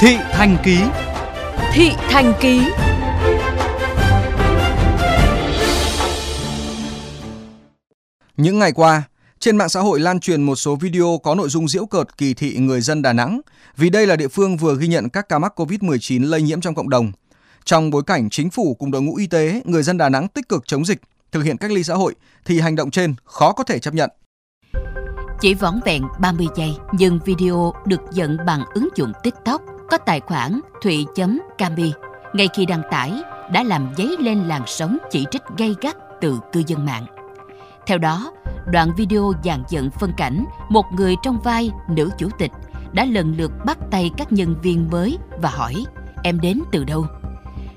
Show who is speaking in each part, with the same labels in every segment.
Speaker 1: Thị Thành Ký
Speaker 2: Thị Thành Ký
Speaker 3: Những ngày qua, trên mạng xã hội lan truyền một số video có nội dung giễu cợt kỳ thị người dân Đà Nẵng vì đây là địa phương vừa ghi nhận các ca mắc COVID-19 lây nhiễm trong cộng đồng. Trong bối cảnh chính phủ cùng đội ngũ y tế, người dân Đà Nẵng tích cực chống dịch, thực hiện cách ly xã hội thì hành động trên khó có thể chấp nhận.
Speaker 4: Chỉ vỏn vẹn 30 giây, nhưng video được dựng bằng ứng dụng TikTok có tài khoản thụy.cami ngay khi đăng tải đã làm dấy lên làn sóng chỉ trích gay gắt từ cư dân mạng. Theo đó, đoạn video dàn dựng phân cảnh một người trong vai nữ chủ tịch đã lần lượt bắt tay các nhân viên mới và hỏi em đến từ đâu.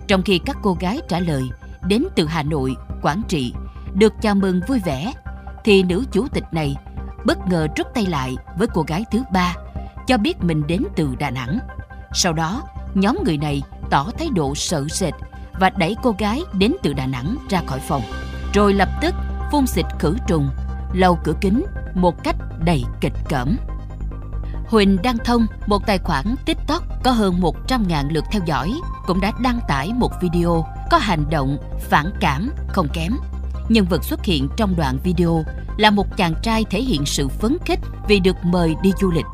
Speaker 4: Trong khi các cô gái trả lời đến từ Hà Nội, Quảng Trị, được chào mừng vui vẻ, thì nữ chủ tịch này bất ngờ rút tay lại với cô gái thứ ba, cho biết mình đến từ Đà Nẵng. Sau đó, nhóm người này tỏ thái độ sợ sệt và đẩy cô gái đến từ Đà Nẵng ra khỏi phòng, rồi lập tức phun xịt khử trùng, lau cửa kính một cách đầy kịch cỡm. Huỳnh Đăng Thông, một tài khoản TikTok có hơn 100.000 lượt theo dõi, cũng đã đăng tải một video có hành động phản cảm không kém. Nhân vật xuất hiện trong đoạn video là một chàng trai thể hiện sự phấn khích vì được mời đi du lịch.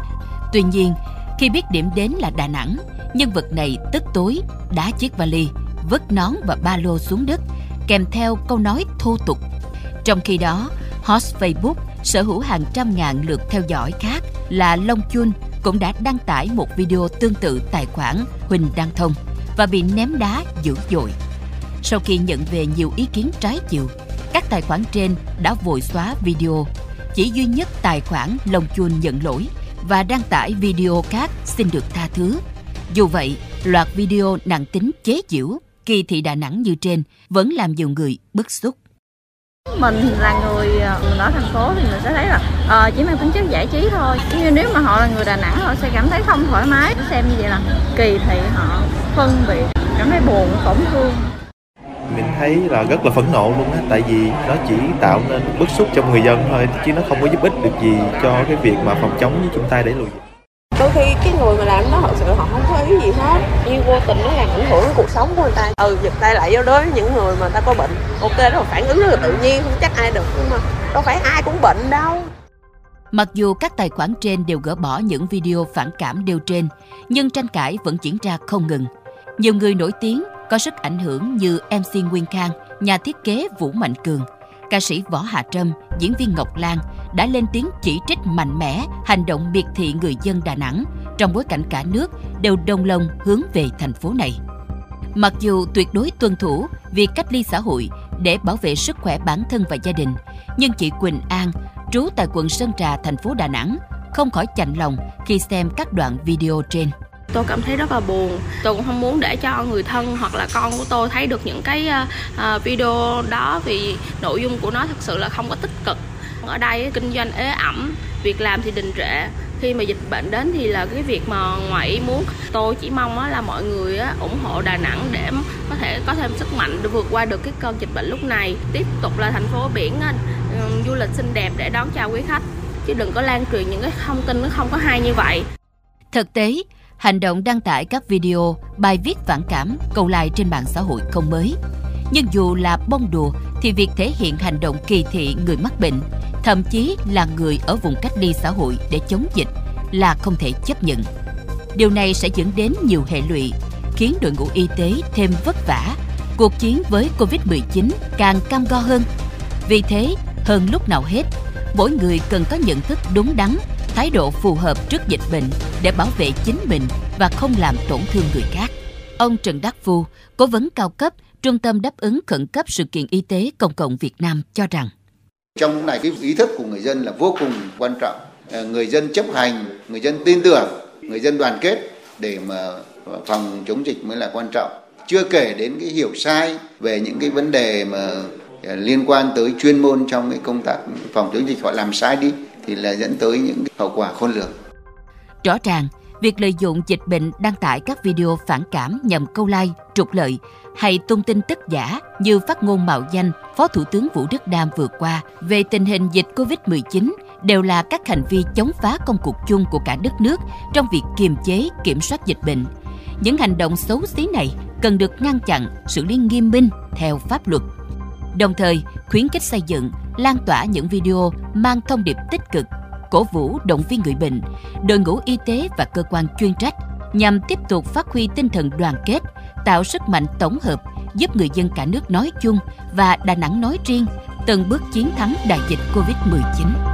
Speaker 4: Tuy nhiên, khi biết điểm đến là Đà Nẵng, nhân vật này tức tối đá chiếc vali, vứt nón và ba lô xuống đất, kèm theo câu nói thô tục. Trong khi đó, host Facebook sở hữu hàng trăm ngàn lượt theo dõi khác là Long Chun cũng đã đăng tải một video tương tự tài khoản Huỳnh Đăng Thông và bị ném đá dữ dội. Sau khi nhận về nhiều ý kiến trái chiều, các tài khoản trên đã vội xóa video. Chỉ duy nhất tài khoản Long Chun nhận lỗi và đăng tải video khác xin được tha thứ. Dù vậy, loạt video nặng tính chế giễu, kỳ thị Đà Nẵng như trên vẫn làm nhiều người bức xúc.
Speaker 5: Mình là người mình ở thành phố thì mình sẽ thấy là uh, chỉ mang tính chất giải trí thôi. Nhưng nếu mà họ là người Đà Nẵng họ sẽ cảm thấy không thoải mái. Xem như vậy là kỳ thị họ phân biệt, cảm thấy buồn, tổn thương
Speaker 6: thấy là rất là phẫn nộ luôn á tại vì nó chỉ tạo nên bức xúc trong người dân thôi chứ nó không có giúp ích được gì cho cái việc mà phòng chống với chúng ta đẩy lùi
Speaker 7: đôi khi cái người mà làm nó thật sự họ không có ý gì hết. Nhưng vô tình nó làm ảnh hưởng đến cuộc sống của người ta. Ừ giật tay lại do đối với những người mà ta có bệnh. Ok đó là phản ứng rất là tự nhiên không chắc ai được nhưng mà đâu phải ai cũng bệnh đâu.
Speaker 4: Mặc dù các tài khoản trên đều gỡ bỏ những video phản cảm đều trên, nhưng tranh cãi vẫn diễn ra không ngừng. Nhiều người nổi tiếng có sức ảnh hưởng như MC Nguyên Khang, nhà thiết kế Vũ Mạnh Cường, ca sĩ Võ Hà Trâm, diễn viên Ngọc Lan đã lên tiếng chỉ trích mạnh mẽ hành động biệt thị người dân Đà Nẵng. Trong bối cảnh cả nước đều đồng lòng hướng về thành phố này. Mặc dù tuyệt đối tuân thủ việc cách ly xã hội để bảo vệ sức khỏe bản thân và gia đình, nhưng chị Quỳnh An, trú tại quận Sơn Trà, thành phố Đà Nẵng, không khỏi chạnh lòng khi xem các đoạn video trên
Speaker 8: tôi cảm thấy rất là buồn. Tôi cũng không muốn để cho người thân hoặc là con của tôi thấy được những cái à, à, video đó vì nội dung của nó thực sự là không có tích cực. Ở đây kinh doanh ế ẩm, việc làm thì đình trệ. Khi mà dịch bệnh đến thì là cái việc mà ngoại ý muốn. Tôi chỉ mong là mọi người ủng hộ Đà Nẵng để có thể có thêm sức mạnh để vượt qua được cái cơn dịch bệnh lúc này. Tiếp tục là thành phố biển du lịch xinh đẹp để đón chào quý khách. Chứ đừng có lan truyền những cái thông tin nó không có hay như vậy.
Speaker 4: Thực tế hành động đăng tải các video, bài viết phản cảm, câu like trên mạng xã hội không mới. Nhưng dù là bông đùa thì việc thể hiện hành động kỳ thị người mắc bệnh, thậm chí là người ở vùng cách ly xã hội để chống dịch là không thể chấp nhận. Điều này sẽ dẫn đến nhiều hệ lụy, khiến đội ngũ y tế thêm vất vả, cuộc chiến với Covid-19 càng cam go hơn. Vì thế, hơn lúc nào hết, mỗi người cần có nhận thức đúng đắn thái độ phù hợp trước dịch bệnh để bảo vệ chính mình và không làm tổn thương người khác. Ông Trần Đắc Phu, cố vấn cao cấp Trung tâm đáp ứng khẩn cấp sự kiện y tế công cộng Việt Nam cho rằng
Speaker 9: trong lúc này cái ý thức của người dân là vô cùng quan trọng. Ờ, người dân chấp hành, người dân tin tưởng, người dân đoàn kết để mà ờ, phòng chống dịch mới là quan trọng. Chưa kể đến cái hiểu sai về những cái vấn đề mà ờ, liên quan tới chuyên môn trong cái công tác phòng chống dịch họ làm sai đi thì là dẫn tới những hậu quả khôn lường.
Speaker 4: Rõ ràng, việc lợi dụng dịch bệnh đăng tải các video phản cảm nhằm câu like, trục lợi hay tung tin tức giả như phát ngôn mạo danh Phó Thủ tướng Vũ Đức Đam vừa qua về tình hình dịch Covid-19 đều là các hành vi chống phá công cuộc chung của cả đất nước trong việc kiềm chế, kiểm soát dịch bệnh, Những hành động xấu xí này cần được ngăn chặn, xử lý nghiêm minh theo pháp luật. Đồng thời, khuyến khích xây dựng, lan tỏa những video mang thông điệp tích cực, cổ vũ động viên người bệnh, đội ngũ y tế và cơ quan chuyên trách nhằm tiếp tục phát huy tinh thần đoàn kết, tạo sức mạnh tổng hợp giúp người dân cả nước nói chung và Đà Nẵng nói riêng từng bước chiến thắng đại dịch Covid-19.